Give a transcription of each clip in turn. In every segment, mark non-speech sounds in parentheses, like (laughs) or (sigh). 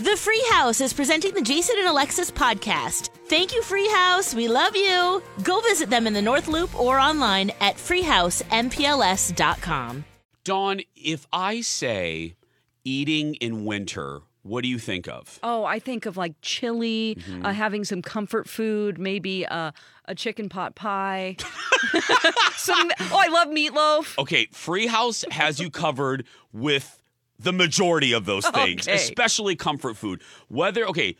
The Free House is presenting the Jason and Alexis podcast. Thank you, Free House. We love you. Go visit them in the North Loop or online at freehousempls.com. Dawn, if I say eating in winter, what do you think of? Oh, I think of like chili, Mm-hmm. uh, having some comfort food, maybe uh, a chicken pot pie. (laughs) (laughs) some, oh, I love meatloaf. Okay, Free House has you covered with the majority of those (laughs) things, Okay. especially comfort food. Whether, okay,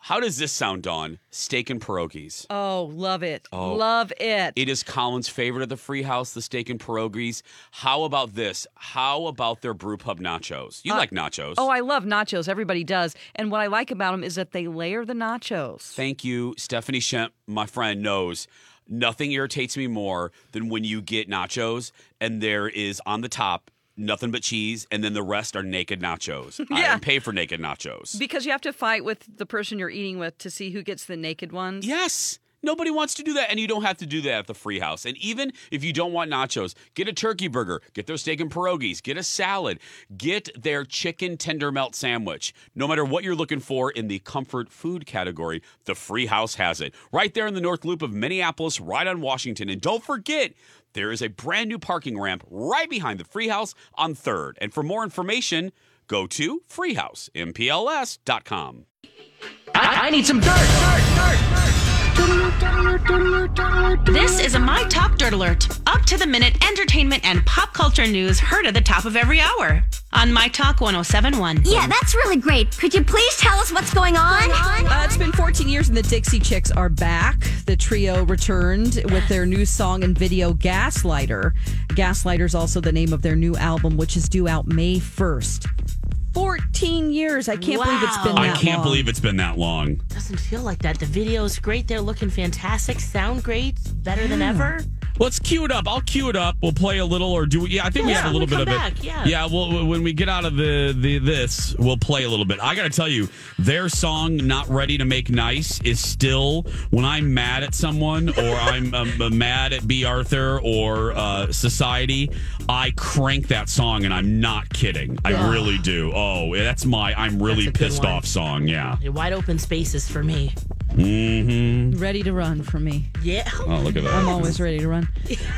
how does this sound, Dawn? Steak and pierogies. Oh, love it. Oh. Love it. It is Colin's favorite of the free house, the steak and pierogies. How about this? How about their brew pub nachos? You uh, like nachos. Oh, I love nachos. Everybody does. And what I like about them is that they layer the nachos. Thank you. Stephanie Shemp, my friend, knows nothing irritates me more than when you get nachos and there is on the top nothing but cheese and then the rest are naked nachos. (laughs) I Yeah. didn't pay for naked nachos. Because you have to fight with the person you're eating with to see who gets the naked ones. Yes. Nobody wants to do that, and you don't have to do that at the free house. And even if you don't want nachos, get a turkey burger, get their steak and pierogies, get a salad, get their chicken tender melt sandwich. No matter what you're looking for in the comfort food category, the free house has it. Right there in the North Loop of Minneapolis, right on Washington. And don't forget, there is a brand new parking ramp right behind the free house on 3rd. And for more information, go to freehousempls.com. I, I need some dirt, dirt, dirt, This is a My Talk Dirt Alert. Up to the minute entertainment and pop culture news heard at the top of every hour on My Talk 1071. Yeah, that's really great. Could you please tell us what's going on? Uh, it's been 14 years and the Dixie Chicks are back. The trio returned with their new song and video, Gaslighter. Gaslighter is also the name of their new album, which is due out May 1st. 14 years. I can't believe it's been Wow. that I can't long. believe it's been that long. Doesn't feel like that. The video's great. They're looking fantastic. Sound great. Better than ever. Let's cue it up. I'll cue it up. We'll play a little, or do we? Yeah, I think we have a little bit of come it. yeah. yeah. Well, when we get out of the the this, we'll play a little bit. I got to tell you, their song "Not Ready to Make Nice" is still when I'm mad at someone (laughs) or I'm um, mad at B. Arthur or uh, Society. I crank that song, and I'm not kidding. I really do. Oh, that's my I'm really That's a good pissed off song. Yeah. Wide open spaces for me. Mm-hmm. Ready to run for me. Yeah. Oh, look at that. I'm always ready to run.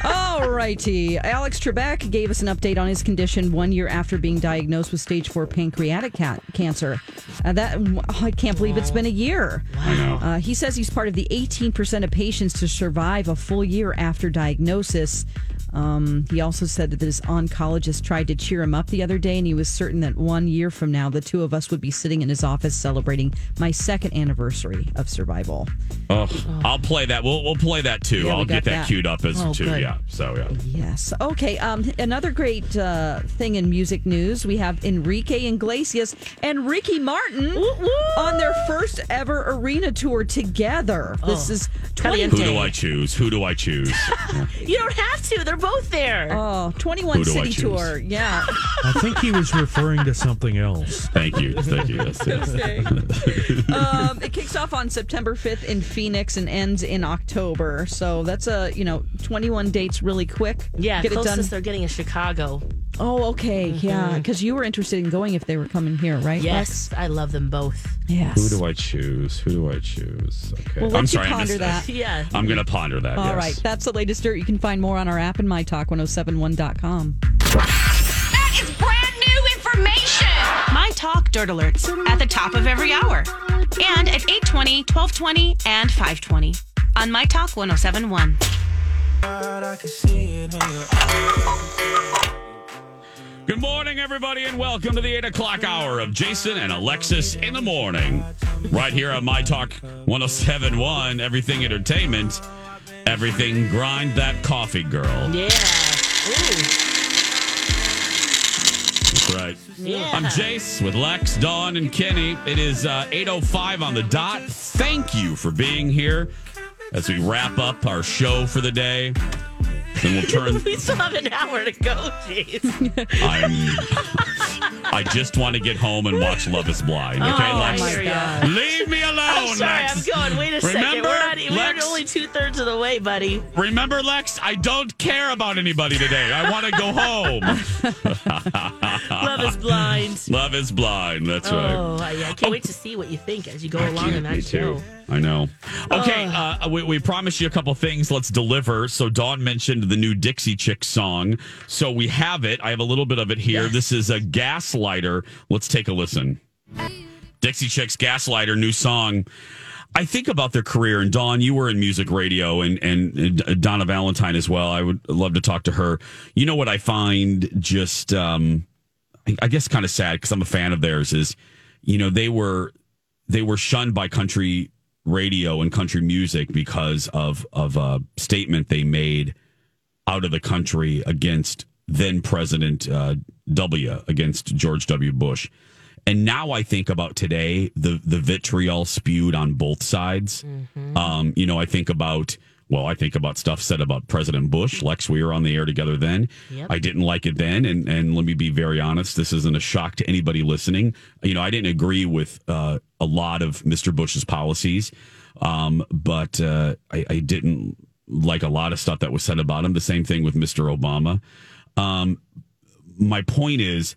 All righty. Alex Trebek gave us an update on his condition one year after being diagnosed with stage four pancreatic ca- cancer. Uh, that I can't believe it's been a year. Know. Uh, he says he's part of the 18% of patients to survive a full year after diagnosis. Um, he also said that his oncologist tried to cheer him up the other day, and he was certain that one year from now, the two of us would be sitting in his office celebrating my second anniversary of survival. Oh, I'll play that. We'll we'll play that too. Yeah, I'll get that, that. queued up as Oh, too. good. Yeah. So yeah. Yes. Okay. Um, another great uh, thing in music news we have Enrique Iglesias and Ricky Martin on their first ever arena tour together. This is 20, Who do I choose? Who do I choose? (laughs) You don't have to. They're both there. oh, 21 Who city tour. Yeah. (laughs) I think he was referring to something else. Thank you. Thank you. Yes, yes. (laughs) um, it kicks off on September 5th in Phoenix and ends in October. So that's a, you know, 21 dates really quick. yeah, Get it done. closest they're getting is Chicago. Oh, okay. Mm-hmm. Yeah. Because you were interested in going if they were coming here, right? Yes, I love them both. Yes. Who do I choose? Who do I choose? Okay. Well, I'm let you sorry. I ponder missed that. Yeah. I'm gonna ponder that. All yes. right, that's the latest dirt. You can find more on our app and mytalk1071.com. That is brand new information. My Talk Dirt Alerts at the top of every hour and at 820, 1220, and 520 on My Talk 1071. Good morning, everybody, and welcome to the 8 o'clock hour of Jason and Alexis in the morning. Right here on My Talk 1071, Everything Entertainment, Everything Grind That Coffee Girl. Yeah. That's right. I'm Jace with Lex, Dawn, and Kenny. It is uh, 8.05 on the dot. Thank you for being here as we wrap up our show for the day. Then we'll turn. (laughs) We still have an hour to go, jeez. I'm. I just want to get home and watch Love Is Blind. Okay, Oh, Lex. I. Leave me alone, I'm sorry, Lex. I'm going. Wait a second. Remember, We're, not, we're Lex? only two thirds of the way, buddy. Remember, Lex, I don't care about anybody today. I want to go home. (laughs) (laughs) Love is blind. Love is blind. That's right. Oh, I, I can't oh. wait to see what you think as you go along in that show. too. I know. Okay, uh, we, we promised you a couple things. Let's deliver. So Dawn mentioned the new Dixie Chick song. So we have it. I have a little bit of it here. This is a Gaslighter. Let's take a listen. Dixie Chicks Gaslighter, new song. I think about their career, and Dawn, you were in music radio, and and uh, Donna Valentine as well. I would love to talk to her. You know what I find just, um, I- I guess, kind of sad because I'm a fan of theirs. Is you know they were they were shunned by country radio and country music because of of a statement they made out of the country against then President uh, W against George W. Bush. And now I think about today the the vitriol spewed on both sides. Um, you know, I think about well, I think about stuff said about President Bush. Lex, we were on the air together then. Yep. I didn't like it then, and and let me be very honest. This isn't a shock to anybody listening. You know, I didn't agree with uh, a lot of Mr. Bush's policies, um, but uh, I, I didn't like a lot of stuff that was said about him. The same thing with Mr. Obama. Um, my point is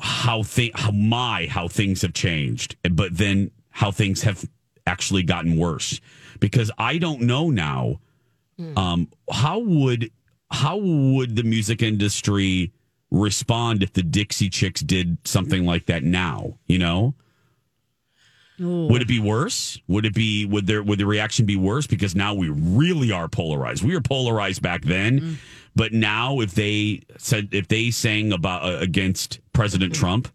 how thi- how my how things have changed, but then how things have actually gotten worse because I don't know now. Um, how would how would the music industry respond if the Dixie Chicks did something like that now? You know, would it be worse? Would it be would there would the reaction be worse because now we really are polarized? We were polarized back then, but now if they said if they sang about uh, against President Trump,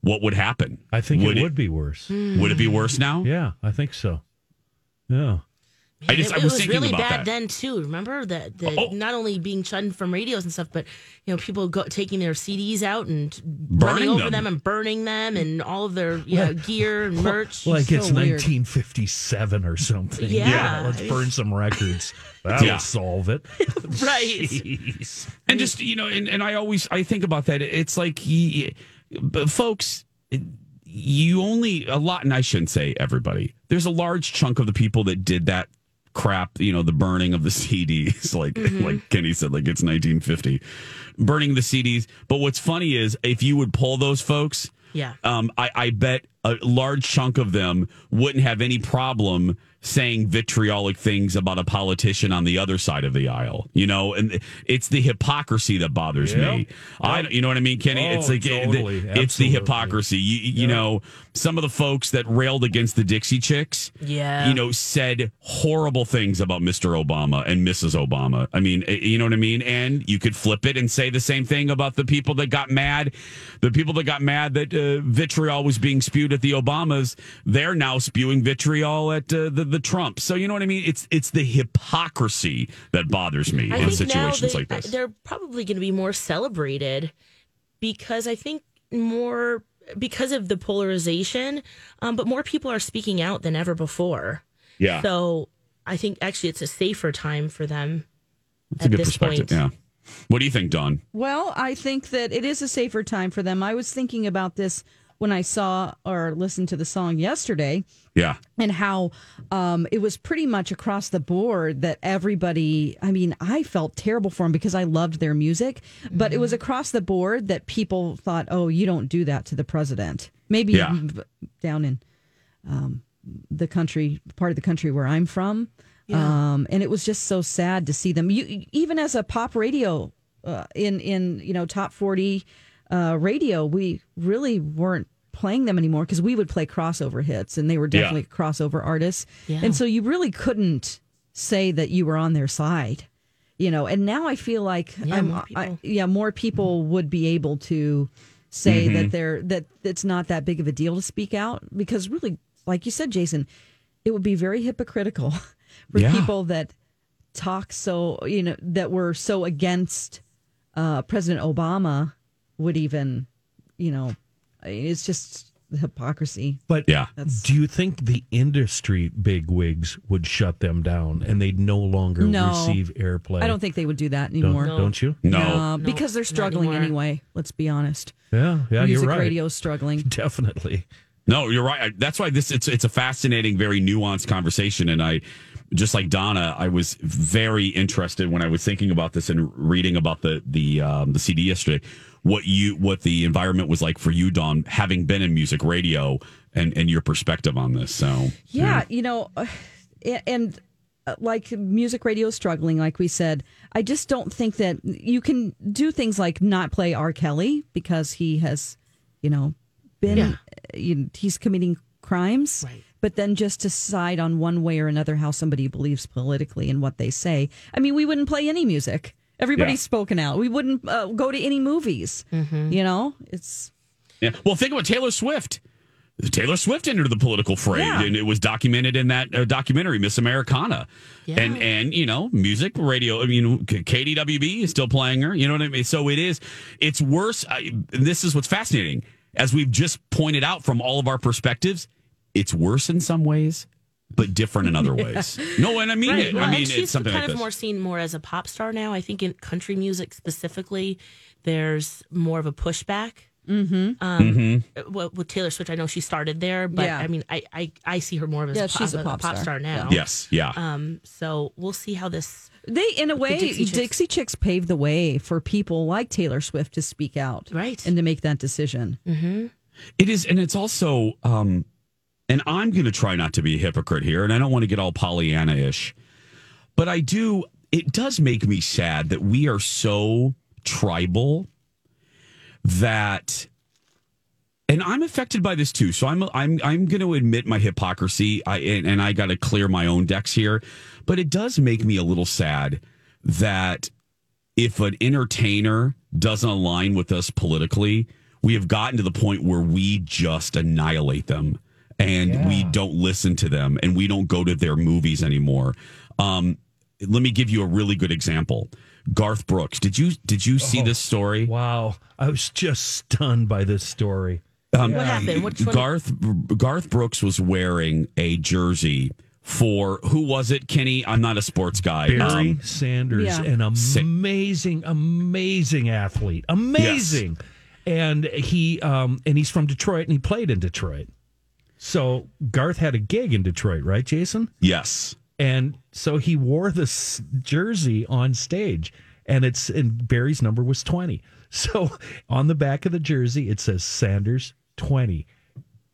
what would happen? I think would it would be worse. Would it be worse now? Yeah, I think so. Yeah. I just it, I it was, was, really about bad that. then too. Remember that the, Oh. not only being shunned from radios and stuff, but you know people go, taking their CDs out and Burning running over them. them. and burning them and all of their you know, gear and merch. Like it's So weird. 1957 or something. Yeah. Let's burn some records. (laughs) That'll Yeah. solve it. (laughs) right. Jeez. and just you know and, and i always i think about that it's like y- but folks it- you only a lot and i shouldn't say everybody there's a large chunk of the people that did that crap you know the burning of the (laughs) cds like like kenny said like it's 1950 burning the cds but what's funny is if you would pull those folks Yeah. um, I, I bet a large chunk of them wouldn't have any problem saying vitriolic things about a politician on the other side of the aisle. You know, and it's the hypocrisy that bothers me. Yep. I, you know what I mean, Kenny? Oh, it's like totally. the, it's the hypocrisy. You, you know, some of the folks that railed against the Dixie Chicks, Yeah. you know, said horrible things about Mr. Obama and Mrs. Obama. I mean, eh, you know what I mean? And you could flip it and say the same thing about the people that got mad. The people that got mad that uh, vitriol was being spewed at the Obamas, they're now spewing vitriol at uh, the, the Trump. So, you know what I mean? It's it's the hypocrisy that bothers me I in situations they, like this. they're probably going to be more celebrated because I think more because of the polarization, um, but more people are speaking out than ever before. Yeah. So I think actually it's a safer time for them. That's a at good this perspective. point. Yeah. What do you think, Don? Well, I think that it is a safer time for them. I was thinking about this when I saw or listened to the song yesterday Yeah. and how um, it was pretty much across the board that everybody, I mean, I felt terrible for them because I loved their music, but it was across the board that people thought, oh, you don't do that to the president. Maybe Yeah. down in um, the country, part of the country where I'm from. Um, and it was just so sad to see them. You, even as a pop radio uh, in in you know top forty uh, radio, we really weren't playing them anymore because we would play crossover hits and they were Yeah. definitely crossover artists. Yeah. And so you really couldn't say that you were on their side, you know. And now I feel like Yeah, I'm, more I, people. yeah, more people would be able to say Mm-hmm. that they're that it's not that big of a deal to speak out because really, like you said, Jason, it would be very hypocritical (laughs) for Yeah. people that talk so you know that were so against uh, President Obama would even you know it's just hypocrisy. But Yeah. That's- do you think the industry bigwigs would shut them down and they'd no longer No. receive airplay? I don't think they would do that Don't, anymore. don't you? No. Uh, because they're not struggling anymore. anyway. Let's be honest. Yeah, yeah, Music you're right. radio's struggling. (laughs) Definitely. No, you're right. I- That's why this it's it's a fascinating, very nuanced conversation, and I just like Donna, I was very interested when I was thinking about this and reading about the the um, the CD yesterday. What you what the environment was like for you, Don, having been in music radio, and and your perspective on this. So Yeah, you know, uh, and uh, like music radio struggling, like we said. I just don't think that you can do things like not play R. Kelly because he has, you know, been Yeah. uh, you, he's committing crimes. Right. But then just decide on one way or another how somebody believes politically and what they say. I mean, we wouldn't play any music. Everybody's Yeah. spoken out. We wouldn't uh, go to any movies. You know, it's Yeah. Well, think about Taylor Swift. Taylor Swift entered the political fray, Yeah. and it was documented in that uh, documentary, Miss Americana. Yeah. And and you know, music, radio. I mean, K- KDWB is still playing her. You know what I mean? So it is. It's worse. I, this is what's fascinating, as we've just pointed out from all of our perspectives. It's worse in some ways, but different in other (laughs) ways. No, and I mean it. Well, I mean she's it's something kind like of this. more seen more as a pop star now. I think in country music specifically, there's more of a pushback. Mm-hmm. Um, well, with Taylor Swift, I know she started there, but Yeah. I mean, I, I, I see her more of as Yeah, a, pop, she's a pop pop star. star now. yes. Yeah. Um, so we'll see how this. They, in a way, Dixie Dixie Chicks. Chicks. paved the way for people like Taylor Swift to speak out, Right. and to make that decision. Mm-hmm. It is, and it's also, um, and I'm going to try not to be a hypocrite here, and I don't want to get all Pollyanna ish, but I do. It does make me sad that we are so tribal that, and I'm affected by this too. So I'm I'm I'm going to admit my hypocrisy. I and, and I got to clear my own decks here, but it does make me a little sad that if an entertainer doesn't align with us politically, we have gotten to the point where we just annihilate them and we don't listen to them and we don't go to their movies anymore. Um, let me give you a really good example. Garth Brooks. Did you did you see this story? Wow. I was just stunned by this story. Um, What happened? Which? Garth Garth Brooks was wearing a jersey for who was it? Kenny, I'm not a sports guy. Barry Um, Sanders, Yeah. an amazing, amazing athlete. Amazing. And he um and he's from Detroit and he played in Detroit. So Garth had a gig in Detroit, right, Jason? yes. And so he wore this jersey on stage, and it's and Barry's number was twenty. (laughs) So on the back of the jersey it says Sanders twenty.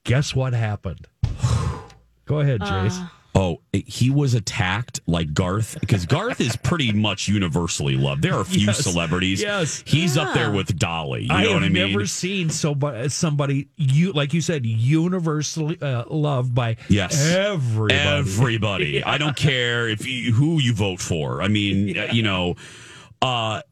Guess what happened? (sighs) Go ahead, uh, Jace. Oh, he was attacked like Garth because Garth is pretty much universally loved. There are a few (laughs) Yes. celebrities. Yes. he's up there with Dolly. You I know have what I mean? never seen somebody, somebody you like you said, universally uh, loved by Yes. everybody. Everybody. (laughs) I don't care if you, who you vote for. I mean, (laughs) uh, you know, uh,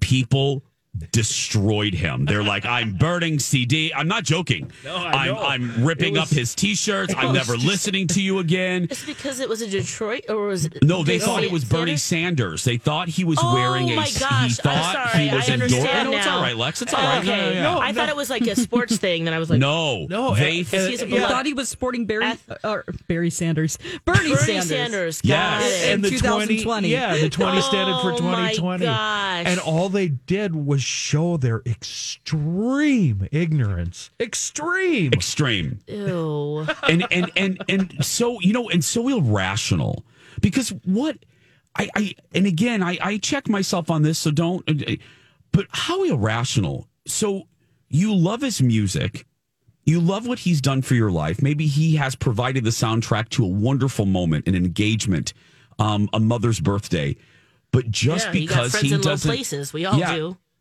people destroyed him. They're like, I'm burning CD. I'm not joking. I am know. I'm ripping It up his T-shirts. (laughs) I'm never just- listening to you again. It's because it was a Detroit, or was it? No, they Dixie thought it was Bernie Sanders? Sanders. They thought he was Oh, wearing a. my he gosh. I'm thought sorry. he was I endorsing. understand No, it's now. all right, Lex. It's all right. Okay, No, no, yeah. No, I thought it was like a sports (laughs) thing. Then I was like, No, No, they. uh, He's a I blood- thought he was sporting Barry or Barry Sanders, Bernie, Bernie Sanders. Sanders. Yes. Got it. and the 2020. 20 yeah the 20 standard for Oh, my 2020 gosh. and all they did was show their extreme ignorance extreme extreme. Ew. (laughs) and and and and so you know and so irrational because what I I and again I I check myself on this so don't but how irrational so you love his music you love what he's done for your life maybe he has provided the soundtrack to a wonderful moment an engagement um a mother's birthday but just Yeah, he got because friends he in low doesn't places. We all Yeah, do.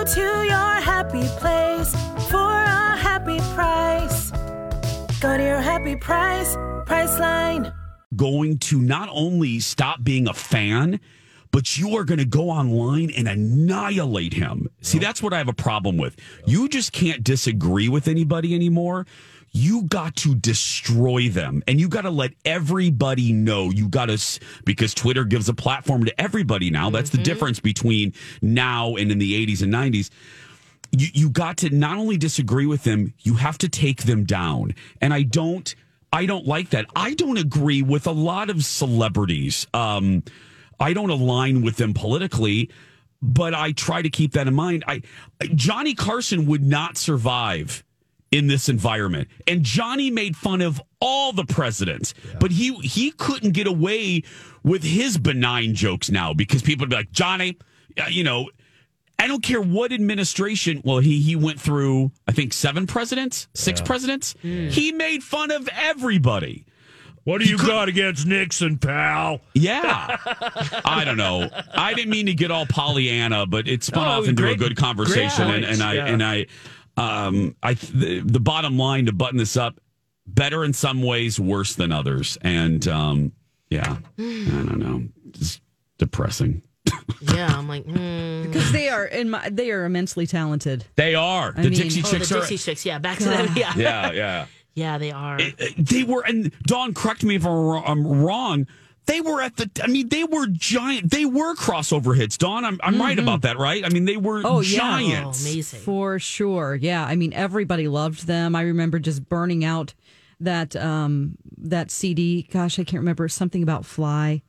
Go to your happy place for a happy price. Go to your happy price, Priceline. going to not only stop being a fan, but you are going to go online and annihilate him. See, that's what I have a problem with. You just can't disagree with anybody anymore. You got to destroy them and you got to let everybody know. You got to, because Twitter gives a platform to everybody now. That's the difference between now and in the 80s and 90s you, you got to not only disagree with them, you have to take them down. And I don't, I don't like that. I don't agree with a lot of celebrities. Um, I don't align with them politically, but I try to keep that in mind. I, Johnny Carson would not survive in this environment. And Johnny made fun of all the presidents, but he he couldn't get away with his benign jokes now because people would be like, Johnny, uh, you know, I don't care what administration. Well, he he went through I think seven presidents, six presidents. He made fun of everybody. What do you got against Nixon, pal? Yeah, I don't know. I didn't mean to get all Pollyanna, but it spun Oh, off into great- a good conversation, and, and I yeah. and I, um, I the, the bottom line to button this up, better in some ways, worse than others, and um, yeah, I don't know, just depressing. Yeah, I'm like, mm. because they are in my, they are immensely talented. They are I the mean- Dixie oh, the Chicks are. Dixie Chicks. Yeah, back to them. Yeah. Yeah, yeah. (laughs) Yeah, they are. they were, and Dawn, correct me if I'm wrong. They were at the. I mean, they were giant. They were crossover hits. Dawn, I'm, I'm right about that, right? I mean, they were Oh, yeah. Oh, amazing. For sure. Yeah. I mean, everybody loved them. I remember just burning out that um that CD. Gosh, I can't remember something about Fly.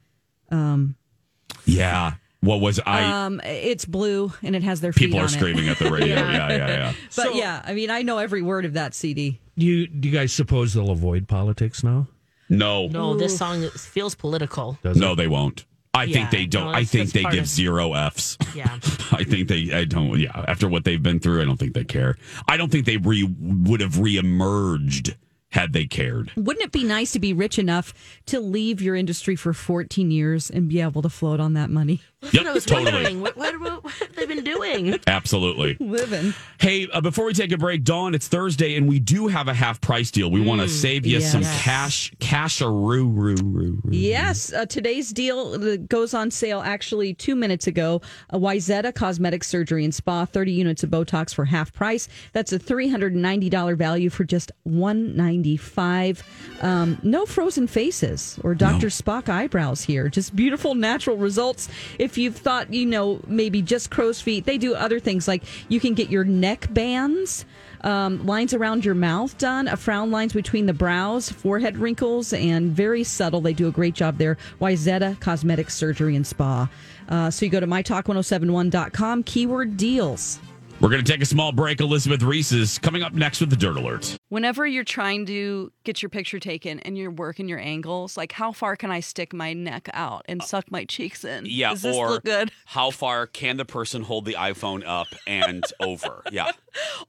Yeah. What was I? Um it's blue and it has their feet people on are it. screaming at the radio. (laughs) yeah, yeah, yeah. But yeah, I mean, I know every word of that CD. Do you do you guys suppose they'll avoid politics now? No, no, this song feels political. Does no, it? they won't. I Yeah, think they don't. no, I think they give of- zero Fs. Yeah. (laughs) I think they. I don't. Yeah. After what they've been through, I don't think they care. I don't think they re, would have reemerged had they cared. Wouldn't it be nice to be rich enough to leave your industry for 14 years and be able to float on that money? That's what I Yep, was totally. wondering. What, what, what, what have they been doing? Absolutely. (laughs) Living. Hey, uh, before we take a break, Dawn, it's Thursday, and we do have a half price deal. We want to save you some yes. cash, cash a roo roo roo. roo. Yes, uh, today's deal uh, goes on sale actually two minutes ago. A Wayzata Cosmetic Surgery and Spa, 30 units of Botox for half price. That's a $390 value for just 195. Um, no frozen faces or Dr. Spock eyebrows here. Just beautiful natural results. If you've thought, you know, maybe just crow's feet, they do other things like you can get your neck bands um, lines around your mouth done, a frown lines between the brows, forehead wrinkles, and very subtle. They do a great job there. Wayzata Cosmetic Surgery and Spa. Uh, so you go to mytalk1071.com, keyword deals. We're going to take a small break. Elizabeth Reese is coming up next with the Dirt Alert. Whenever you're trying to get your picture taken and you're working your angles, like how far can I stick my neck out and suck my cheeks in? Yeah, Does this or look good? how far can the person hold the iPhone up and (laughs) over? Yeah.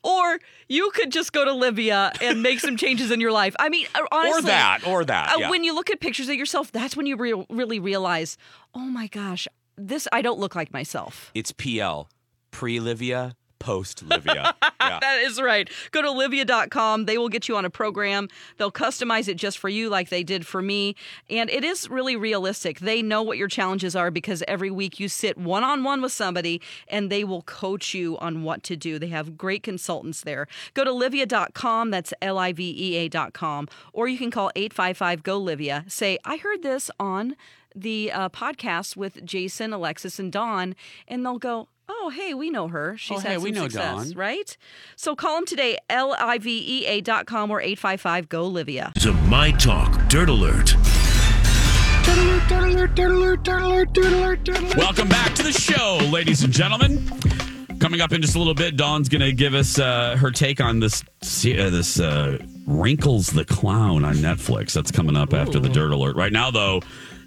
Or you could just go to Livea and make some changes in your life. I mean, uh, honestly, or that, or that. uh, yeah. when you look at pictures of yourself, that's when you re- really realize, oh my gosh, this I don't look like myself. it's PL, pre Livea, post Livea. (laughs) yeah. That is right. Go to Livea.com. They will get you on a program. They'll customize it just for you, like they did for me. And it is really realistic. They know what your challenges are because every week you sit one on one with somebody and they will coach you on what to do. They have great consultants there. Go to Livea.com. That's L I V E A.com. Or you can call 855 GO Livea. Say, I heard this on the uh, podcast with Jason, Alexis, and Dawn. And they'll go, Oh, hey, we know her. She's Oh, had hey, some we know success, Dawn. right? So call them today, L-I-V-E-A dot com or 855 go Livea. To My Talk Dirt Alert. Welcome back to the show, ladies and gentlemen. Coming up in just a little bit, Dawn's going to give us uh, her take on this uh, this uh, Wrinkles the Clown on Netflix. That's coming up after the Dirt Alert. Right now, though,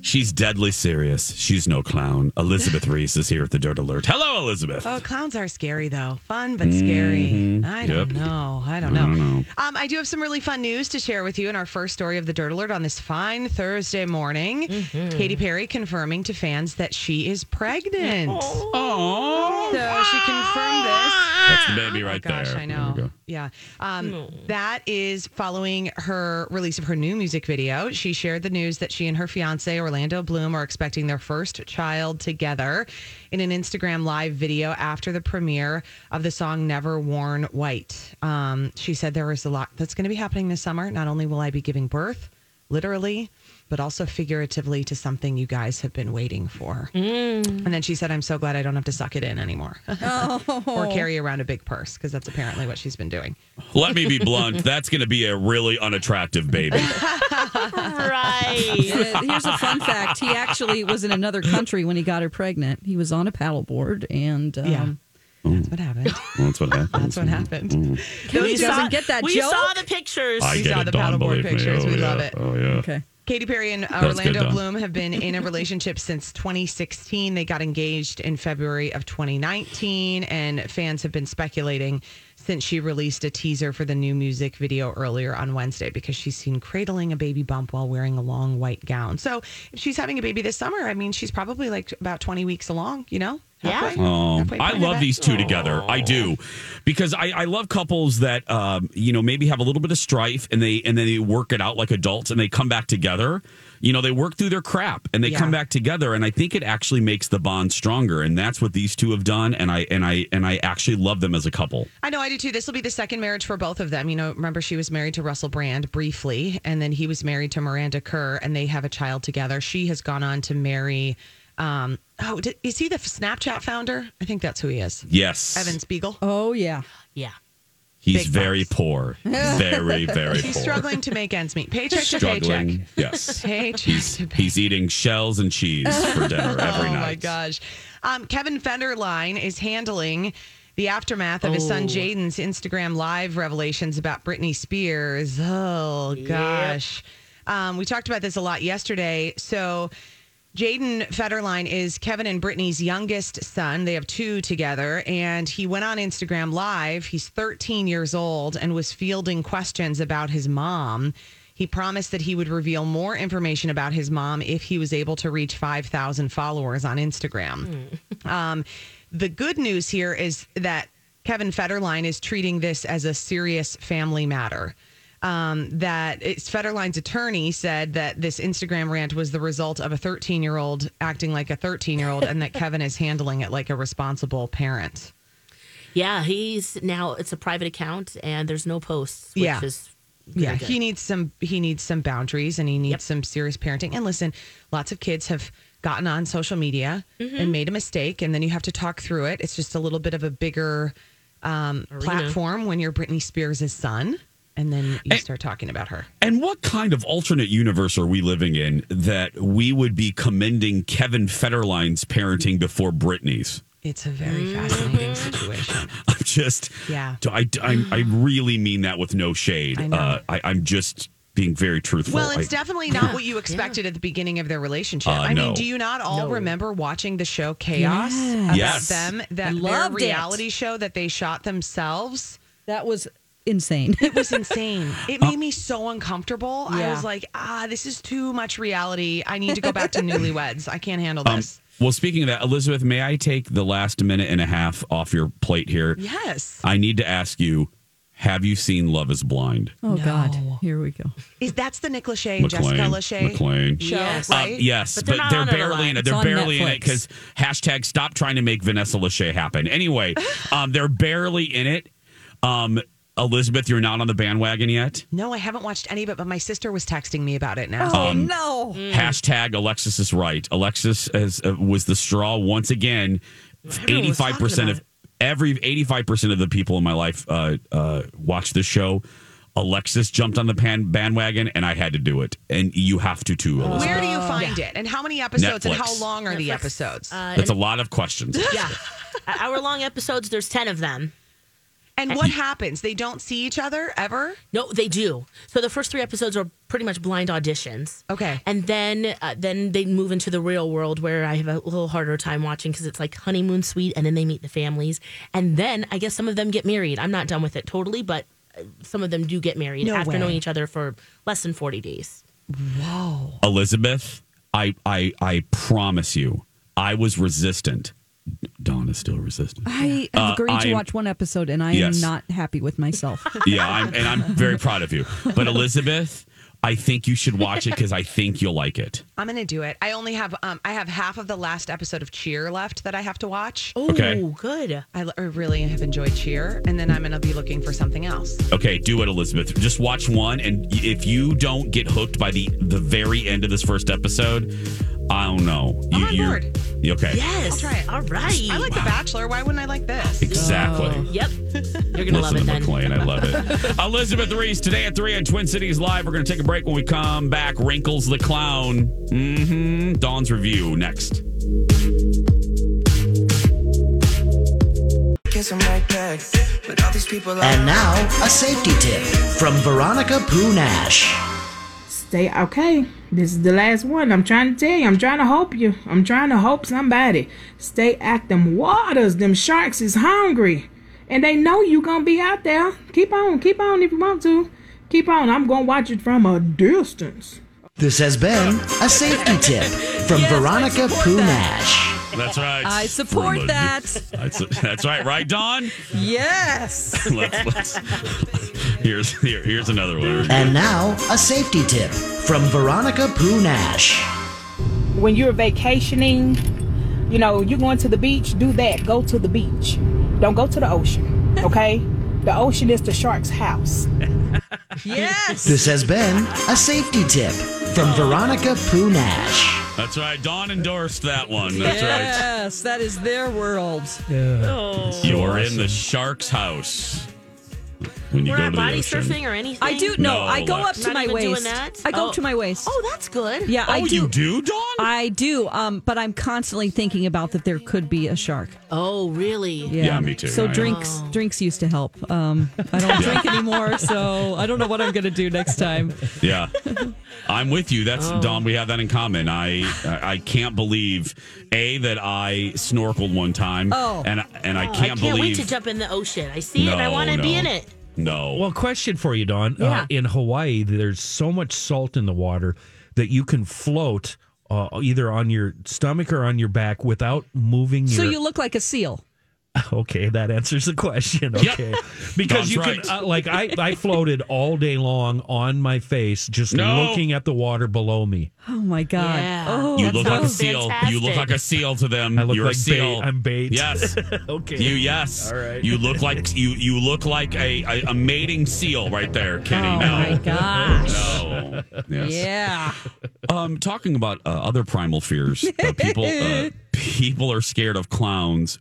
she's deadly serious. She's no clown. Elizabeth (laughs) Reese is here at the Dirt Alert. Hello, Elizabeth. Oh, clowns are scary though. Fun but scary. Mhm. I don't Yep. know. I don't I know. don't know. Um, I do have some really fun news to share with you in our first story of the Dirt Alert on this fine Thursday morning. Katy Perry confirming to fans that she is pregnant. Oh. So she confirmed this. That's the baby right Oh Gosh, there. I There we know. Yeah. Um, That is following her release of her new music video. She shared the news that she and her fiance, Orlando Bloom, are expecting their first child together in an Instagram live video after the premiere of the song Never Worn White. Um, she said there is a lot that's going to be happening this summer. Not only will I be giving birth, literally, but also figuratively to something you guys have been waiting for. And then she said, I'm so glad I don't have to suck it in anymore (laughs) or carry around a big purse because that's apparently what she's been doing. Let me be blunt. (laughs) That's going to be a really unattractive baby. (laughs) right. Uh, Here's a fun fact. He actually was in another country when he got her pregnant. He was on a paddleboard and um, Yeah. That's what happened. That's what happened. That's what happened. Kelly We doesn't saw- get that we joke. saw the pictures. I We get saw it, the Dawn, paddleboard believe me. pictures. Oh, We yeah. love it. Oh, yeah. Okay. Katy Perry and That's Orlando Dawn. Bloom have been in a relationship (laughs) since 2016. They got engaged in February of 2019, and fans have been speculating since she released a teaser for the new music video earlier on Wednesday because she's seen cradling a baby bump while wearing a long white gown. So if she's having a baby this summer, I mean, she's probably like about 20 weeks along, you know? Halfway- Oh, I love these two together. I do, because I, I love couples that um, you know maybe have a little bit of strife and they and then they work it out like adults and they come back together. You know, they work through their crap and they Yeah. come back together, and I think it actually makes the bond stronger. And that's what these two have done. And I and I and I actually love them as a couple. I know I do too. This will be the second marriage for both of them. You know, remember she was married to Russell Brand briefly, and then he was married to Miranda Kerr, and they have a child together. She has gone on to marry. Um, oh, did, is he the Snapchat founder? I think that's who he is. Yes, Evan Spiegel. Oh yeah. Yeah. he's big very poor, very (laughs) very He's poor, struggling to make ends meet, paycheck to paycheck. Yes, (laughs) Paycheck he's to paycheck. he's eating shells and cheese for dinner (laughs) every oh night. Oh, my gosh. Um, Kevin Federline is handling the aftermath of his son Oh. Jaden's Instagram live revelations about Britney Spears. Oh gosh. Um, we talked about this a lot yesterday. So Jaden Federline is Kevin and Britney's youngest son. They have two together, and he went on Instagram Live. He's 13 years old and was fielding questions about his mom. He promised that he would reveal more information about his mom if he was able to reach 5,000 followers on Instagram. Um, the good news here is that Kevin Federline is treating this as a serious family matter. Um, that it's Federline's attorney said that this Instagram rant was the result of a 13 year old acting like a 13 year old, and that Kevin is handling it like a responsible parent. Yeah, he's now it's a private account and there's no posts, which Yeah. is yeah, good. he needs some he needs some boundaries and he needs some serious parenting. And listen, lots of kids have gotten on social media Mm-hmm. and made a mistake, and then you have to talk through it. It's just a little bit of a bigger um, platform when you're Britney Spears' son, and then you start talking about her. And what kind of alternate universe are we living in that we would be commending Kevin Federline's parenting before Britney's? It's a very Mm-hmm. fascinating situation. (laughs) I'm just, Yeah. I, I, I really mean that with no shade. I know. Uh, I, I'm just being very truthful. Well, it's I- definitely not what you expected at the beginning of their relationship. Uh, I no. mean, do you not all remember watching the show Chaos about Yes. them? That their loved it. reality show that they shot themselves. That was insane. It was insane. (laughs) It made me so uncomfortable. I was like, ah, this is too much reality. I need to go back to (laughs) newlyweds. I can't handle Um, this. well, speaking of that, Elizabeth, may I take the last minute and a half off your plate here? yes. I need to ask you have you seen Love is Blind? Oh God. Here we go. Is that's the Nick Lachey and Jessica Lachey McLean. show, Yes. Uh, right? yes, But but, they're not they're on it a barely in it. They're on barely in it because hashtag stop trying to make Vanessa Lachey happen. Anyway, (laughs) um, they're barely in it. Um, Elizabeth, you're not on the bandwagon yet. No, I haven't watched any of it, but my sister was texting me about it now. Oh Um, no. Hashtag Alexis is right. Alexis has, uh, was the straw once again. Everyone 85% of every 85% of the people in my life uh, uh, watch this show. Alexis jumped on the pan bandwagon, and I had to do it. And you have to too, Elizabeth. Where do you find it? And how many episodes? And how long are the episodes? Uh, That's a lot of questions. (laughs) yeah. Hour long episodes, there's 10 of them. And what happens? They don't see each other ever? No, they do. So the first three episodes are pretty much blind auditions. Okay. And then uh, then they move into the real world where I have a little harder time watching because it's like honeymoon suite and then they meet the families. And then I guess some of them get married. I'm not done with it totally, but uh, some of them do get married No after way. knowing each other for less than 40 days. Whoa. Elizabeth, I, I, I promise you, I was resistant. Dawn is still resistant. I have Uh, agreed to I'm- watch one episode, and I Yes. am not happy with myself. (laughs) Yeah, I'm, and I'm very proud of you. But Elizabeth, I think you should watch it because I think you'll like it. (laughs) I'm gonna do it. I only have um I have half of the last episode of Cheer left that I have to watch. Oh, Okay. good. I l- I really have enjoyed Cheer, and then I'm gonna be looking for something else. Okay, do it, Elizabeth. Just watch one, and if you don't get hooked by the the very end of this first episode, I don't know. You, I'm on you're- board. Okay. Yes. I'll try it. All right. I like The Bachelor. Why wouldn't I like this? Exactly. Yep. You're going to love Listen it to then. McLean. I love it. (laughs) Elizabeth Reese today at 3 on Twin Cities Live. We're going to take a break when we come back. Wrinkles the Clown. Mm-hmm. Dawn's review next. And now, a safety tip from Veronica Poo Nash. Stay okay. This is the last one. I'm trying to tell you. I'm trying to help you. I'm trying to help somebody. Stay at them waters. Them sharks is hungry. And they know you gonna be out there. Keep on, keep on if you want to. Keep on. I'm gonna watch it from a distance. This has been a safety tip from Veronica Poo Nash. That's right. I support From a- that. That's, that's right. Right, Dawn? Yes. (laughs) let's, let's, here's, here, here's another one. And now, a safety tip from Veronica Poo Nash. When you're vacationing, you know, you're going to the beach, do that. Go to the beach. Don't go to the ocean. Okay? The ocean is the shark's house. Yes. This has been a safety tip from Veronica Poo Nash. That's right. Dawn endorsed that one. That's right. yes, that is their world. right. You're in the shark's house. When you We're go not to the body ocean. surfing or anything. I do no. No, I go up Lex. to Not my even doing waist. that? I go Oh. up to my waist. Oh, that's good. Yeah, I Oh, do. you do, Dawn? I do. Um, but I'm constantly thinking about that there could be a shark. Oh, really? Yeah, Yeah, me too. So I am. drinks drinks used to help. Um, I don't (laughs) drink anymore, so I don't know what I'm gonna do next time. (laughs) Yeah, I'm with you. That's Oh. Dawn. We have that in common. I I I can't believe a that I snorkeled one time. Oh. and and I Oh, can't, believe. I can't believe wait to jump in the ocean. I see it. and I No, want to be no. in it. No. Well, question for you, Don. Yeah. Uh, in Hawaii, there's so much salt in the water that you can float uh, either on your stomach or on your back without moving So your. you look like a seal. (laughs) Okay, that answers the question. Yep. Okay, because Dawn's you right. can uh, like I I floated all day long on my face, just No. looking at the water below me. Oh my god. Yeah. Oh, you look like a sounds seal. You look like a seal to them. I look You're like a seal. bait. I'm bait. Yes. (laughs) okay. You yes. All right. You look like you you look like a, a, a mating seal right there, Kenny. Oh no. my gosh. No. Yes. Yeah. Um, talking about uh, other primal fears, uh, people uh, (laughs) people are scared of clowns.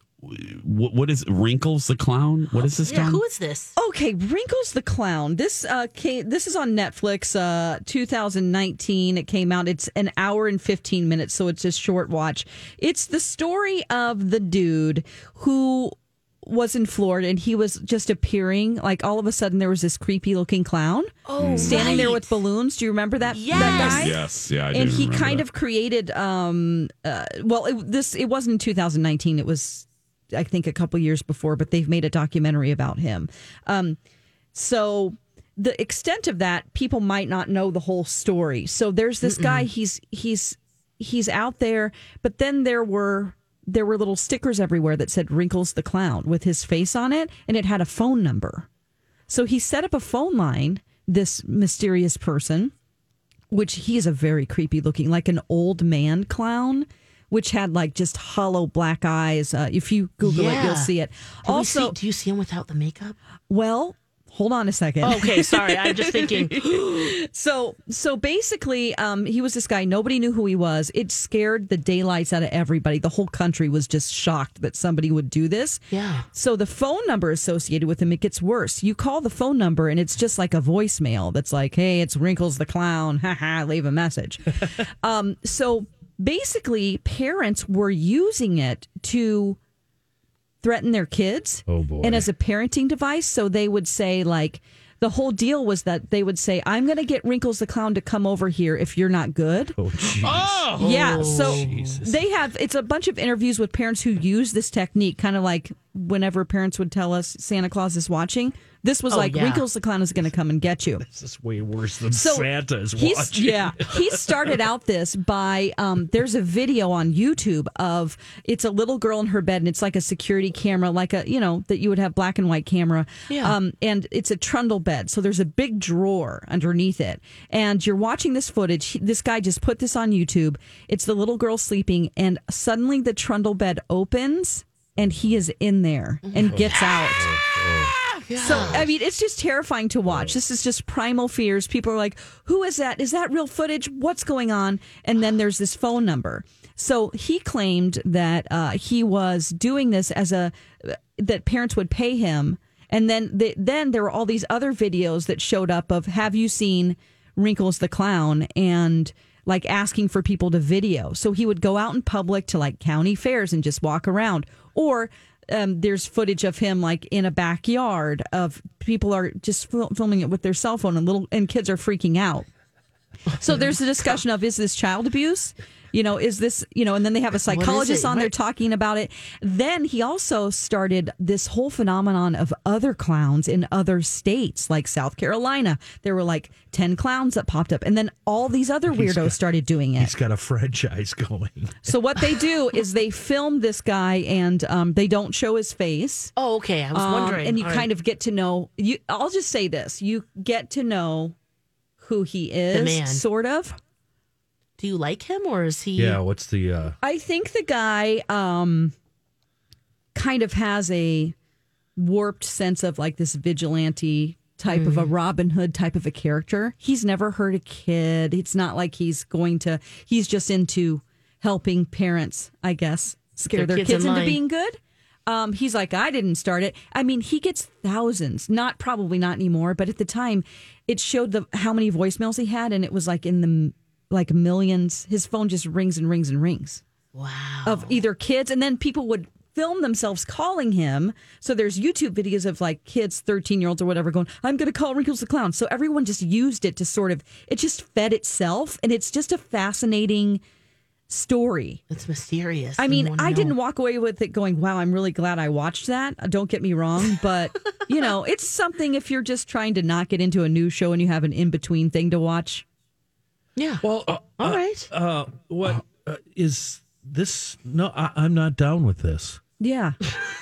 What, what is Wrinkles the clown? What is this? Yeah, Dawn? who is this? Okay, Wrinkles the Clown. This uh came, this is on Netflix uh 2019 it came out. It's an hour and 15 minutes so it's a short watch. It's the story of the dude who was in Florida and he was just appearing like all of a sudden there was this creepy looking clown Oh, standing there with balloons. Do you remember that, that Yes. guy? Yes, yeah, I and do he kind that. of created um uh, well it, this it wasn't in 2019 it was i think a couple years before but they've made a documentary about him. Um so the extent of that people might not know the whole story. So there's this guy he's he's he's out there but then there were there were little stickers everywhere that said wrinkles the clown with his face on it and it had a phone number. So he set up a phone line this mysterious person which he is a very creepy looking, like an old man clown, which had like just hollow black eyes. Uh, if you Google it, you'll see it. Do also, see- do you see him without the makeup? well, hold on a second. Okay, sorry. I'm just thinking. (laughs) so so basically, um, he was this guy. Nobody knew who he was. It scared the daylights out of everybody. The whole country was just shocked that somebody would do this. Yeah. So the phone number associated with him, it gets worse. You call the phone number and it's just like a voicemail that's like, "Hey, it's Wrinkles the clown. Haha, leave a message." (laughs) um, so basically, parents were using it to threaten their kids. Oh boy. And as a parenting device, so they would say like the whole deal was that they would say, "I'm going to get Wrinkles the clown to come over here if you're not good." Oh, jeez. Oh! Yeah, oh, so Jesus. they have it's a bunch of interviews with parents who use this technique, kind of like whenever parents would tell us Santa Claus is watching. This was Oh, like yeah. Wrinkles the clown is going to come and get you. This is way worse than So Santa is he's- watching. Yeah, he (laughs) started out this by um, there's a video on YouTube of it's a little girl in her bed and it's like a security camera, like a you know that you would have black and white camera. Yeah. Um, and it's a trundle bed, so there's a big drawer underneath it, and you're watching this footage. This guy just put this on YouTube. It's the little girl sleeping, and suddenly the trundle bed opens. And he is in there and gets out. So I mean, it's just terrifying to watch. This is just primal fears. People are like, "Who is that? Is that real footage? What's going on?" And then there's this phone number. So he claimed that uh, he was doing this as a that parents would pay him, and then the, then there were all these other videos that showed up of Have you seen Wrinkles the clown and like asking for people to video. So he would go out in public to like county fairs and just walk around. Or um, there's footage of him like in a backyard of people are just fil- filming it with their cell phone and little and kids are freaking out. So there's a discussion of is this child abuse? You know, is this, you know, and then they have a psychologist it? on there talking about it. Then he also started this whole phenomenon of other clowns in other states, like South Carolina. There were like 10 clowns that popped up. And then all these other He's weirdos got- started doing it. He's got a franchise going. So what they do is they film this guy and um, they don't show his face. Oh, okay. I was Um, wondering. and you All kind right. of get to know you. I'll just say this: you get to know who he is, man. sort of. Do you like him or is he? Yeah, what's the uh I think the guy um, kind of has a warped sense of like this vigilante type of a Robin Hood type of a character. He's never hurt a kid. It's not like he's going to. He's just into helping parents, I guess, scare Their their kids kids, in into line. being good. Um, he's like, I didn't start it. I mean, he gets thousands, not probably not anymore, but at the time, it showed the how many voicemails he had, and it was like in the like millions. His phone just rings and rings and rings Wow. of either kids, and then people would film themselves calling him. So there's YouTube videos of like kids, 13 year olds or whatever, going, I'm going to call Wrinkles the Clown. So everyone just used it to sort of, it just fed itself. And it's just a fascinating story. It's mysterious. I mean, I know. didn't walk away with it going, wow, I'm really glad I watched that. Uh, Don't get me wrong. But, you know, (laughs) it's something if you're just trying to not get into a new show and you have an in between thing to watch. Yeah. Well, uh, All uh, right. Uh, what uh, is this? No, I, I'm not down with this. Yeah.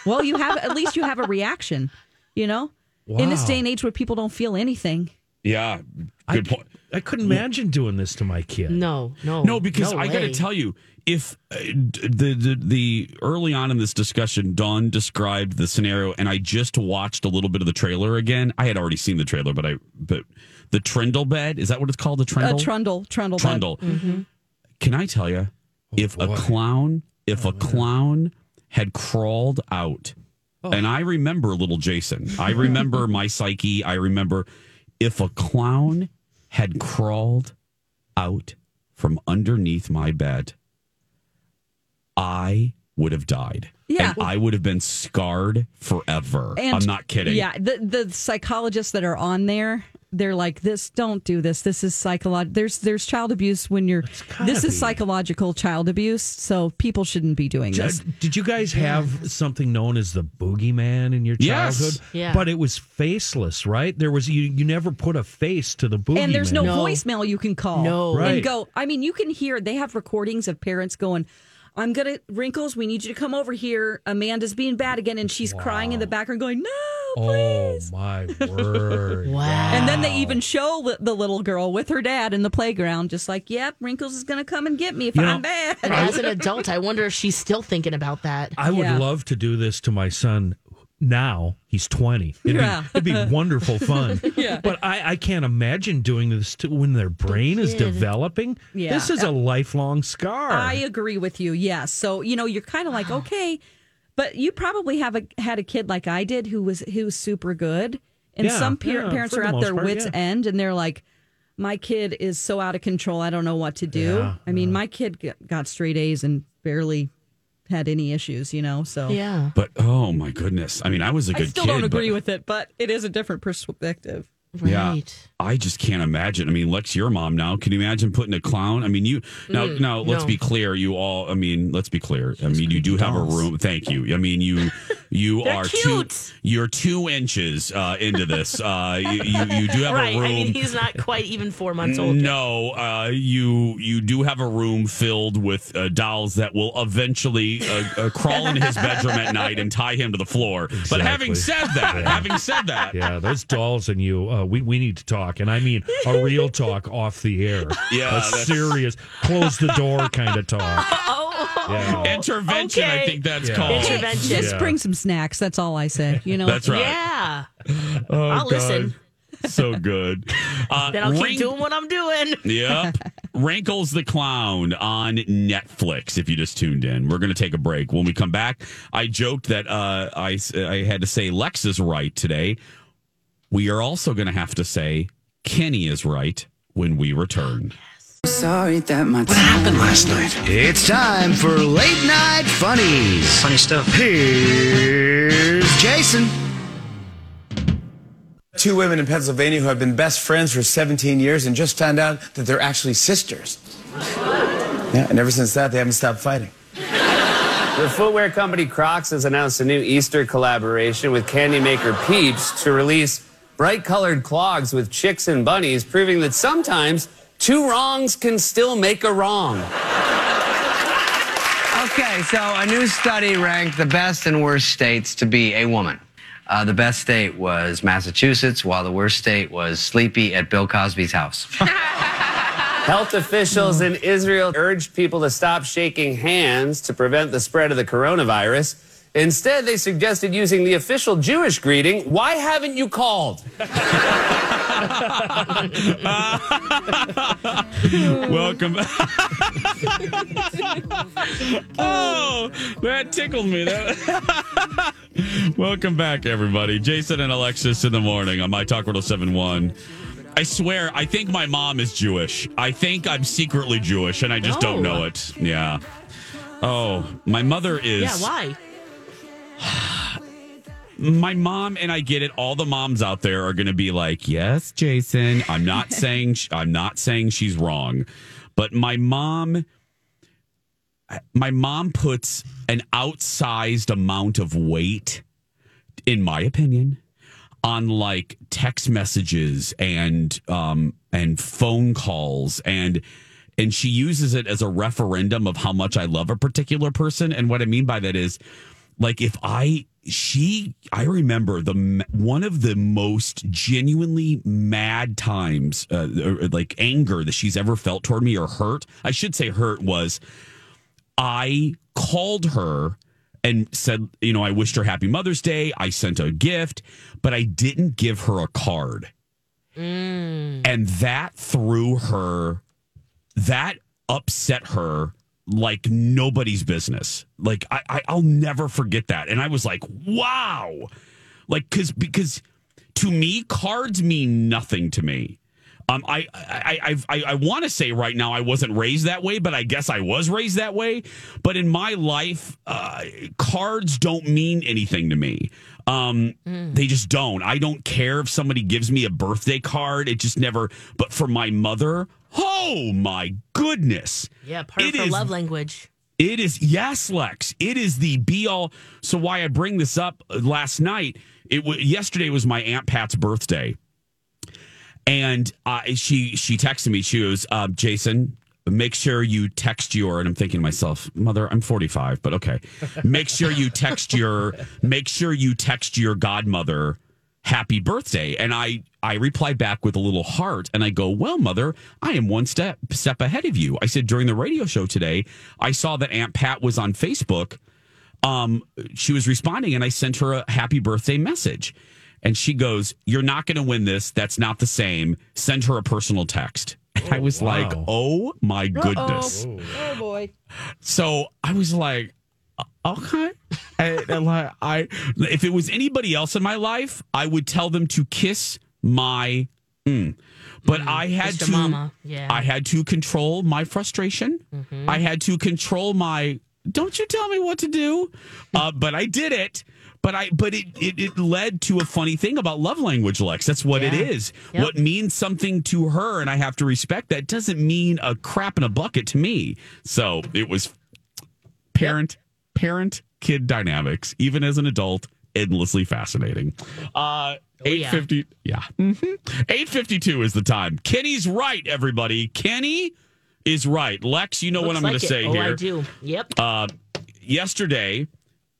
Well, you have, at least you have a reaction, you know? In this day and age where people don't feel anything. Yeah, I, point. I couldn't imagine doing this to my kid. No, no, No, because no I got to tell you, if uh, the, the the early on in this discussion, Dawn described the scenario, and I just watched a little bit of the trailer again. I had already seen the trailer, but I but the Trundle bed is that what it's called? The Trundle. A trundle, trundle. bed. Trundle. Can I tell you, if a clown, if a clown had crawled out, and I remember little Jason, I remember my psyche, I remember if a clown had crawled out from underneath my bed, I would have died. Yeah. And I would have been scarred forever. And- I'm not kidding. Yeah, the the psychologists that are on there, they're like, "This, don't do this. This is psychological. There's there's child abuse when you're. gotta This is psychological child abuse. So people shouldn't be doing Did, this. did you guys have something known as the boogeyman in your childhood Yes. childhood? Yeah. But it was faceless, right? There was you. You never put a face to the boogeyman. And there's no, No. voicemail you can call. No. Right. And go. I mean, you can hear. They have recordings of parents going. I'm gonna wrinkles. We need you to come over here. Amanda's being bad again, and she's crying in the background, going, "No, Oh my word! (laughs) Wow. And then they even show the little girl with her dad in the playground, just like, "Yep, Wrinkles is gonna come and get me if You I'm know, bad." And as an adult, I wonder if she's still thinking about that. I would Yeah. love to do this to my son now he's 20. It'd, Yeah. be, it'd be (laughs) wonderful fun. (laughs) Yeah. But I, I can't imagine doing this to, when their brain is developing. Yeah. This is a lifelong scar. I agree with you. Yes. So you know, you're kind of like okay, but you probably have a had a kid like I did who was who was super good, and Yeah, some par- yeah, parents are the at their part, wits' yeah. end, and they're like, "My kid is so out of control. I don't know what to do." Yeah, I mean, my kid got straight A's and barely had any issues. You know, so Yeah. But oh my goodness. I mean, I was a good still kid. don't agree but, with it, but it is a different perspective. Yeah. I just can't imagine. I mean, Lex, your mom now. Can you imagine putting a clown? I mean, you now. Mm, now, let's no. be clear. You all. I mean, let's be clear. I mean, you do have a room. Thank you. I mean, you (laughs) you They're cute. two. You're two inches uh, into this. Uh, you, you you do have right. a room. I mean, he's not quite even four months old. No, uh, you you do have a room filled with uh, dolls that will eventually uh, uh, crawl into his bedroom at night and tie him to the floor. But having said that, having said that, yeah, those dolls and you, uh, we, we need to talk. And I mean a real (laughs) talk off the air. Yeah, A that's- serious, close the door kind of talk. Oh, Yeah. intervention. I think that's Yeah. called. Intervention. Just Yeah. bring some snacks. That's all I say. You know, That's right. Yeah. Oh, I'll listen. So good. (laughs) Uh, Then I'll Wrink- keep doing what I'm doing. Yep. (laughs) Wrinkles the Clown on Netflix. If you just tuned in, we're going to take a break. When we come back, I joked that uh, I, I had to say Lex is right today. We are also going to have to say Kenny is right when we return. Sorry that my What happened last night? It's time for late night funnies. Funny stuff. Here's Jason. Two women in Pennsylvania who have been best friends for 17 years and just found out that they're actually sisters. (laughs) Yeah, and ever since that, they haven't stopped fighting. The footwear company Crocs has announced a new Easter collaboration with candy maker Peeps to release bright colored clogs with chicks and bunnies, proving that sometimes two wrongs can still make a wrong. Okay, so a new study ranked the best and worst states to be a woman. Uh, the best state was Massachusetts, while the worst state was sleepy at Bill Cosby's house. (laughs) (laughs) Health officials in Israel urged people to stop shaking hands to prevent the spread of the coronavirus. Instead, they suggested using the official Jewish greeting, Why haven't you called? (laughs) Welcome. (laughs) oh, that tickled me. That- (laughs) Welcome back, everybody. Jason and Alexis in the morning on My Talk 1071. I swear, I think my mom is Jewish. I think I'm secretly Jewish, and I just don't know it. Yeah. Oh, my mother is. Yeah, why? My mom and I get it. All the moms out there are going to be like, "Yes, Jason." I'm not (laughs) saying I'm not saying she's wrong, but my mom, my mom puts an outsized amount of weight, in my opinion, on like text messages and um and phone calls and and she uses it as a referendum of how much I love a particular person and what I mean by that is like if I she I remember the one of the most genuinely mad times uh, or, like anger that she's ever felt toward me or hurt I should say hurt was I called her and said, you know, I wished her happy Mother's Day. I sent a gift, but I didn't give her a card. Mm. And that threw her, that upset her like nobody's business. Like I, I I'll never forget that. And I was like, wow. Like cause because to me, cards mean nothing to me. Um, I I I I, I want to say right now I wasn't raised that way, but I guess I was raised that way. But in my life, uh, cards don't mean anything to me. Um, they just don't. I don't care if somebody gives me a birthday card. It just never. But for my mother, oh my goodness, Yeah, part It of her is- love language. it is yes, Lex. It is the be all. So why I bring this up uh, last night? It was yesterday was my aunt Pat's birthday, and uh, she she texted me. She goes, uh, "Jason, make sure you text your." And I'm thinking to myself, "Mother, I'm 45, but okay. Make sure you text your. Make sure you text your godmother." Happy birthday and i i replied back with a little heart and i go well mother i am one step step ahead of you i said during the radio show today i saw that aunt pat was on facebook um, she was responding, and I sent her a happy birthday message. And she goes, You're not going to win this. That's not the same. Send her a personal text. And (laughs) I was like, Oh my goodness. Oh boy. So I was like, okay. And, and like, I, if it was anybody else in my life, I would tell them to kiss my. Mm. But I had to. Mama, yeah. I had to control my frustration. I had to control my. Don't you tell me what to do? (laughs) Uh, but I did it. But I. But it, it. It led to a funny thing about love language, Lex. That's what it Yeah. is. Yep. What means something to her, and I have to respect that. Doesn't mean a crap in a bucket to me. So it was parent parent kid dynamics even as an adult endlessly fascinating. Uh Oh, yeah. 850 yeah, Mhm. 852 is the time. Kenny's right everybody. Kenny is right. Lex you know what i'm going to say oh, here. I do. Yep. uh yesterday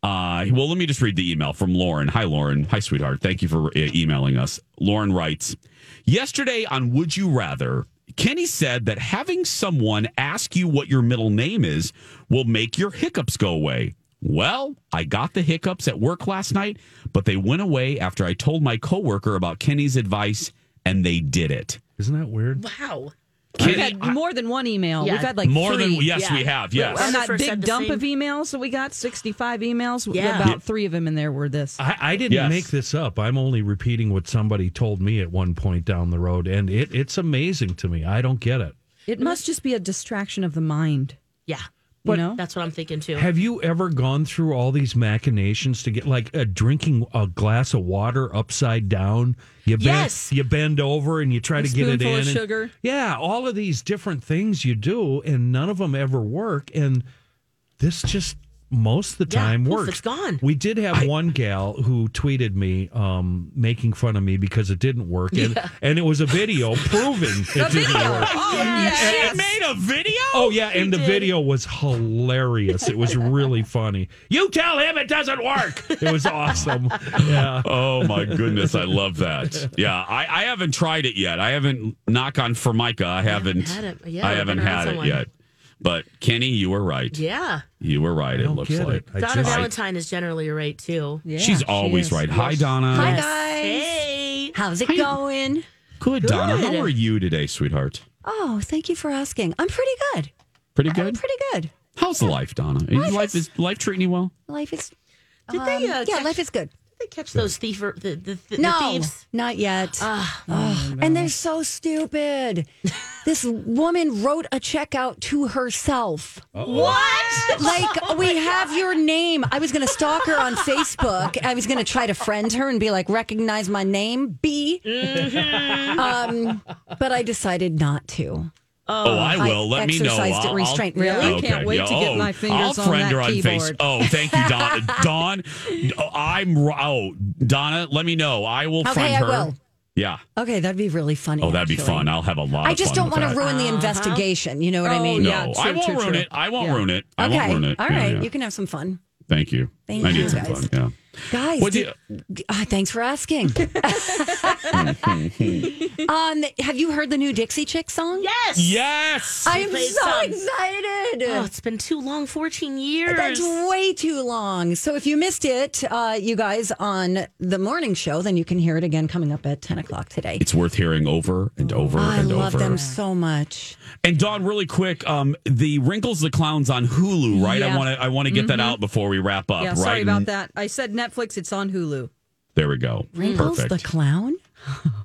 uh well let me just read the email from lauren. Hi lauren. Hi sweetheart. Thank you for uh, emailing us. Lauren writes yesterday on would you rather kenny said that having someone ask you what your middle name is will make your hiccups go away well i got the hiccups at work last night but they went away after i told my coworker about kenny's advice and they did it Isn't that weird? Wow. We've had more than one email. Yeah. We've had like more three. than yes Yeah. we have yes And that big dump of emails that we got, 65 emails, Yeah. about three of them in there were this. I, I didn't Yes. make this up. I'm only repeating what somebody told me at one point down the road, and it, it's amazing to me. I don't get it. It must just be a distraction of the mind. Yeah. You know? That's what I'm thinking too. Have you ever gone through all these machinations to get like uh, drinking a glass of water upside down? You bend, Yes. you bend over and you try A to get it in. of and- sugar. yeah, all of these different things you do, and none of them ever work. And this just most of the Yeah, time poof, works. it's gone. We did have one gal who tweeted me um, making fun of me because it didn't work, and, and it was a video (laughs) proving it didn't work. she made a video Oh yeah, and the video was hilarious. It was really funny. You tell him it doesn't work. It was awesome. Yeah. (laughs) Oh my goodness, I love that. Yeah, I, I haven't tried it yet. I haven't knock on Formica. I haven't. had it. Yeah, I I've haven't had it yet. But Kenny, you were right. Yeah. You were right. It looks get like it. I Donna just- Valentine is generally right too. Yeah, she's she always is. right. Hi, Donna. Hi, guys. Hey. How's it going? Good, Donna. How are you today, sweetheart? Oh, thank you for asking. I'm pretty good. Pretty I'm good. pretty good. How's life, Donna? Is life is life treating you well? Life is. Did they, um, uh, yeah, catch- life is good. They catch those thief the the, the, the no, thieves. not yet. Ah. Ugh. And they're so stupid. (laughs) this woman wrote a check out to herself. What? Like, (laughs) we have your name. I was going to stalk her on Facebook. I was going to try to friend her and be like, recognize my name, B. Mm-hmm. Um, but I decided not to. Oh, oh I will. Let me know. I'll- restraint. Yeah, Really? I can't wait to get my oh, fingers I'll on friend that her on keyboard. Face. Oh, thank you, Don. (laughs) Don, oh, I'm. Oh, Donna, let me know. I will Okay, friend I her. will. Yeah. Okay, that'd be really funny. Oh, that'd be fun. I'll have a lot. Of. I just don't want to ruin the uh-huh. investigation. You know what I Oh, mean? No, Yeah, I won't true, ruin true. it. I won't Yeah. ruin it. I okay. won't ruin it. All Yeah, You can have some fun. Thank you. Thank I need you, some guys. fun. Yeah. Guys, What do did- uh, thanks for asking. (laughs) um, have you heard the new Dixie Chick song? Yes. Yes. I am so some. excited. Oh, it's been too long, 14 years. That's way too long. So if you missed it, uh, you guys on the morning show, then you can hear it again coming up at 10 o'clock today. It's worth hearing over and over I and over. I love over. them so much. And Dawn, really quick, um, the Wrinkles the Clown's on Hulu, right? I want to I want to get that out before we wrap up, Yeah, right? sorry about And that. I said Netflix. It's on Hulu. There we go. Wrinkles Perfect. the Clown?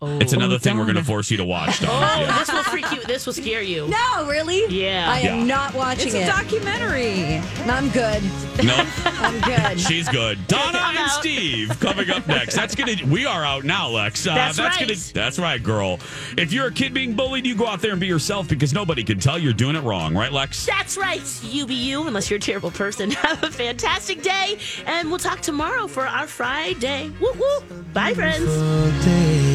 It's another thing we're going to force you to watch, Dawn. Oh, Yeah. this will freak you. This will scare you. No, really? Yeah. I am Yeah. not watching It's a it. documentary. I'm good. No, (laughs) I'm good. she's good. Donna I'm and out. Steve coming up next. That's gonna. We are out now, Lex. Uh, That's right. gonna. That's right, girl. If you're a kid being bullied, you go out there and be yourself because nobody can tell you're doing it wrong, right, Lex? That's right. You be you, unless you're a terrible person. (laughs) Have a fantastic day, and we'll talk tomorrow for our Friday. Woo woo. Bye, friends.